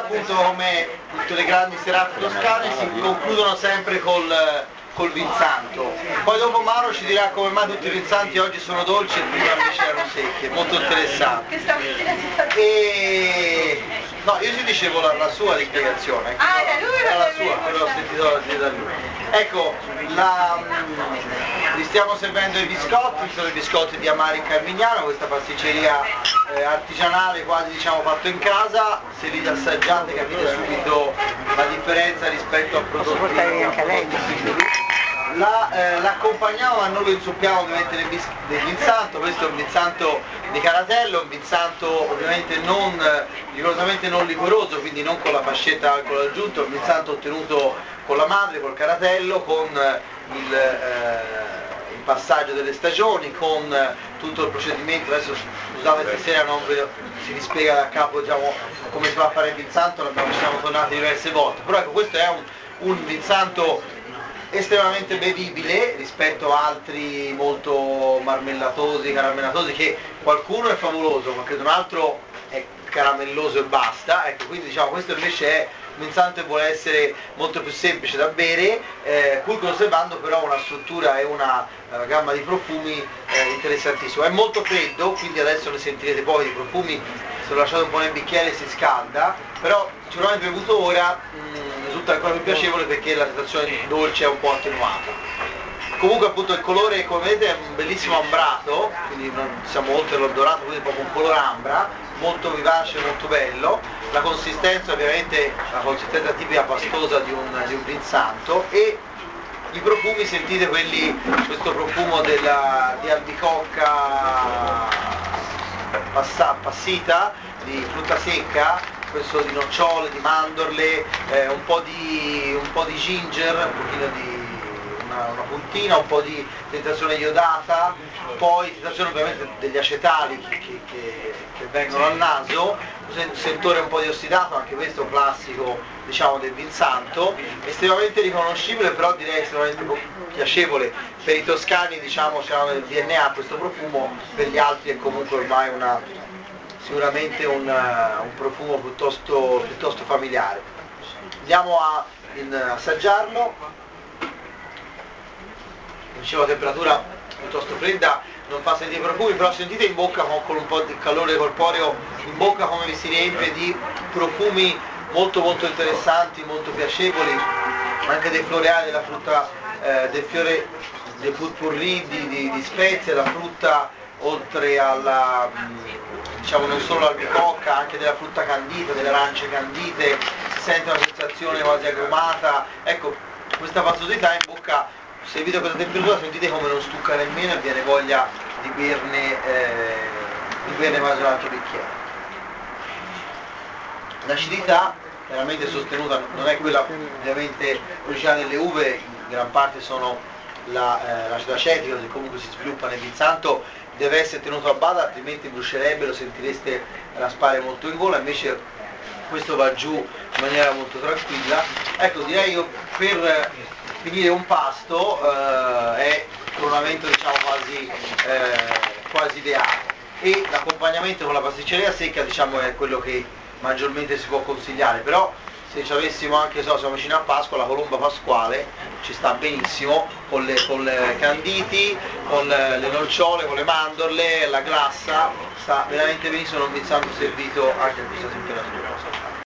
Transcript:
appunto come tutte le grandi serate toscane si concludono sempre col, col vinsanto. Poi dopo Maro ci dirà come mai tutti i vinsanti oggi sono dolci e prima invece erano secchi, è molto interessante. E... No, io ti dicevo la, la sua spiegazione. Ah, da lui Era la sua, però ho sentito da lui. Ecco, la, vi stiamo servendo i biscotti, sono i biscotti di Amari Carmignano, questa pasticceria eh, artigianale quasi diciamo fatto in casa, se li assaggiate capite subito la differenza rispetto a prodotti. portare via anche lei? La, eh, noi lo insuppiamo ovviamente del, bis- del vinsanto, questo è un vinsanto di caratello, un vinsanto ovviamente non, eh, rigorosamente non liquoroso, quindi non con la fascetta alcol aggiunto, un vinsanto ottenuto con la madre, col caratello, con eh, il, eh, il passaggio delle stagioni, con eh, tutto il procedimento, adesso scusate stasera non ve si rispiega da capo diciamo, come si va a fare il vinsanto, l'abbiamo- siamo tornati diverse volte, però ecco questo è un, un vinsanto estremamente bevibile rispetto a altri molto marmellatosi, caramellatosi, che qualcuno è favoloso, ma credo un altro è caramelloso e basta, ecco, quindi diciamo questo invece è che vuole essere molto più semplice da bere, eh, pur conservando però una struttura e una eh, gamma di profumi eh, interessantissimo. È molto freddo, quindi adesso ne sentirete poi di profumi, se lo lasciate un po' nel bicchiere si scalda, però sicuramente bevuto ora mh, risulta ancora più piacevole perché la sensazione dolce è un po' attenuata. Comunque appunto il colore come vedete è un bellissimo ambrato, quindi non siamo oltre l'or dorato, quindi proprio un colore ambra, molto vivace, molto bello. La consistenza ovviamente la consistenza tipica pastosa di un, di un vinsanto e i profumi sentite quelli, questo profumo della, di albicocca passa- passita, di frutta secca, questo di nocciole, di mandorle, eh, un, po di, un po' di ginger, un pochino di una, una puntina, un po' di tentazione iodata, poi tentazione ovviamente degli acetali che, che- che- che vengono al naso, un sen- sentore un po' di ossidato, anche questo classico diciamo del vinsanto, estremamente riconoscibile però direi estremamente piacevole. Per i toscani diciamo c'è nel DNA questo profumo, per gli altri è comunque ormai una, sicuramente un, eh, un profumo piuttosto, piuttosto familiare. Andiamo a in- assaggiarlo, dicevo a temperatura piuttosto fredda, non fa sentire i profumi, però sentite in bocca con, con un po' di calore corporeo, in bocca come vi si riempie di profumi molto molto interessanti, molto piacevoli, anche dei floreali della frutta, eh, del fiore del purpurri di, di, di spezie, la frutta oltre alla, mh, diciamo non solo l'albicocca, anche della frutta candita, delle arance candite, si sente una sensazione quasi agrumata, ecco, questa pazzosità in bocca, servita a questa temperatura, sentite come non stucca nemmeno e viene voglia di berne, eh, di berne quasi un altro bicchiere. L'acidità veramente sostenuta non è quella ovviamente originale delle uve, in gran parte sono la, eh, l'acido acetico che comunque si sviluppa nel vinsanto, deve essere tenuto a bada altrimenti brucierebbe, lo sentireste raspare molto in gola, invece questo va giù in maniera molto tranquilla. Ecco, direi io per eh, finire un pasto eh, è un ornamento diciamo quasi, eh, quasi ideale. E l'accompagnamento con la pasticceria secca diciamo è quello che maggiormente si può consigliare, però se ci avessimo anche, so, siamo vicino a Pasqua, la colomba pasquale ci sta benissimo con le, con le canditi, con le, le nocciole, con le mandorle, la glassa, sta veramente benissimo, non mi servito anche a questa temperatura.